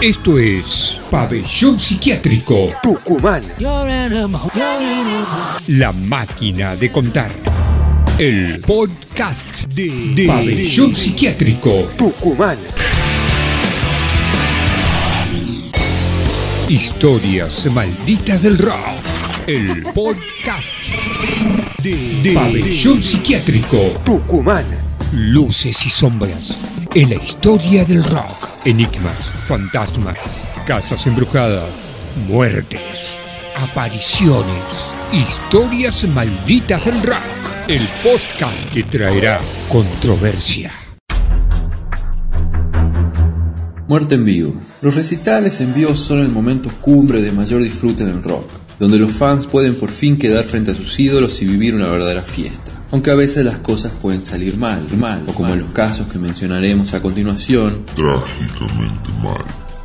Esto es Pabellón Psiquiátrico Tucumán. La máquina de contar. El podcast de, Pabellón Psiquiátrico Tucumán. Historias malditas del rock. El podcast de, Pabellón Psiquiátrico Tucumán. Luces y sombras en la historia del rock. Enigmas, fantasmas, casas embrujadas, muertes, apariciones, historias malditas del rock. El podcast que traerá controversia. Muerte en vivo. Los recitales en vivo son el momento cumbre de mayor disfrute en el rock, donde los fans pueden por fin quedar frente a sus ídolos y vivir una verdadera fiesta. Aunque a veces las cosas pueden salir mal, mal, o como en los casos que mencionaremos a continuación, trágicamente mal.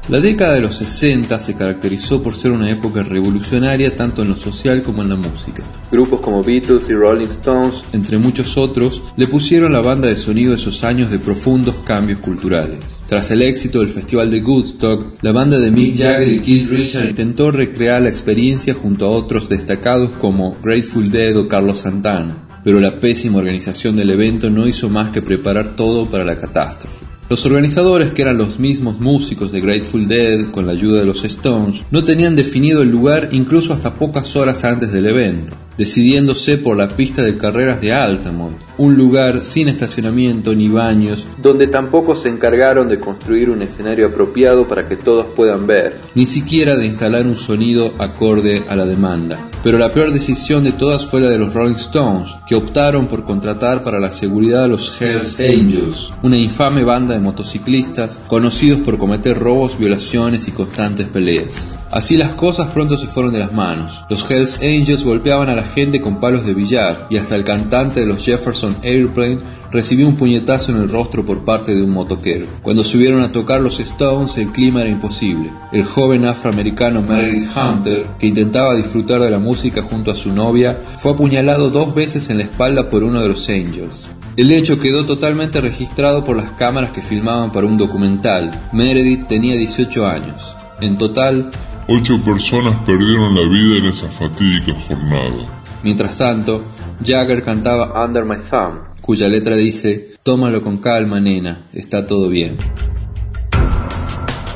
La década de los 60 se caracterizó por ser una época revolucionaria tanto en lo social como en la música. Grupos como Beatles y Rolling Stones, entre muchos otros, le pusieron la banda de sonido esos años de profundos cambios culturales. Tras el éxito del Festival de Woodstock, la banda de Mick Jagger y Keith Richards intentó recrear la experiencia junto a otros destacados como Grateful Dead o Carlos Santana pero la pésima organización del evento no hizo más que preparar todo para la catástrofe. Los organizadores, que eran los mismos músicos de Grateful Dead con la ayuda de los Stones, no tenían definido el lugar incluso hasta pocas horas antes del evento decidiéndose por la pista de carreras de Altamont, un lugar sin estacionamiento ni baños, donde tampoco se encargaron de construir un escenario apropiado para que todos puedan ver, ni siquiera de instalar un sonido acorde a la demanda. Pero la peor decisión de todas fue la de los Rolling Stones, que optaron por contratar para la seguridad a los Hells Angels, una infame banda de motociclistas conocidos por cometer robos, violaciones y constantes peleas. Así las cosas pronto se fueron de las manos. Los Hells Angels golpeaban a la gente con palos de billar y hasta el cantante de los Jefferson Airplane recibió un puñetazo en el rostro por parte de un motoquero. Cuando subieron a tocar los Stones el clima era imposible. El joven afroamericano Meredith Hunter, que intentaba disfrutar de la música junto a su novia, fue apuñalado dos veces en la espalda por uno de los Angels. El hecho quedó totalmente registrado por las cámaras que filmaban para un documental. Meredith tenía 18 años. En total, Ocho personas perdieron la vida en esa fatídica jornada. Mientras tanto, Jagger cantaba Under My Thumb, cuya letra dice, Tómalo con calma, nena, está todo bien.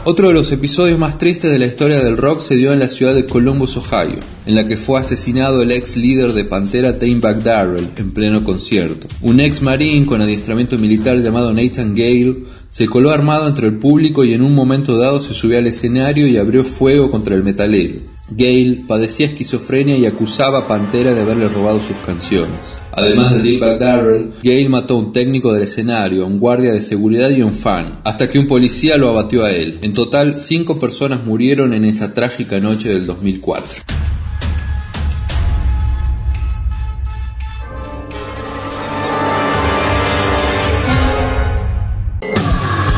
Otro de los episodios más tristes de la historia del rock se dio en la ciudad de Columbus, Ohio, en la que fue asesinado el ex líder de Pantera Back Darrell en pleno concierto. Un ex marín con adiestramiento militar llamado Nathan Gale se coló armado entre el público y en un momento dado se subió al escenario y abrió fuego contra el metalero. Gale padecía esquizofrenia y acusaba a Pantera de haberle robado sus canciones. Además de Dick Darrell, Gale mató a un técnico del escenario, un guardia de seguridad y un fan, hasta que un policía lo abatió a él. En total, cinco personas murieron en esa trágica noche del 2004.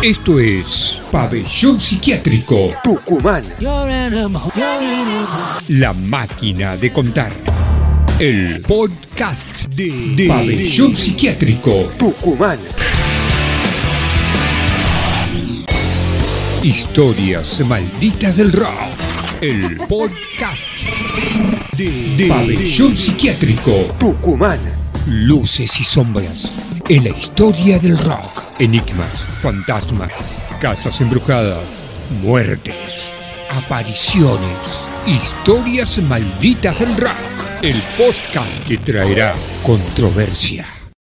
Esto es Pabellón Psiquiátrico Tucumán. La máquina de contar. El podcast de, Pabellón Psiquiátrico Tucumán. Historias malditas del rock. El podcast de, Pabellón Psiquiátrico Tucumán. Luces y sombras en la historia del rock. Enigmas, fantasmas, casas embrujadas, muertes, apariciones, historias malditas del rock. El podcast que traerá controversia.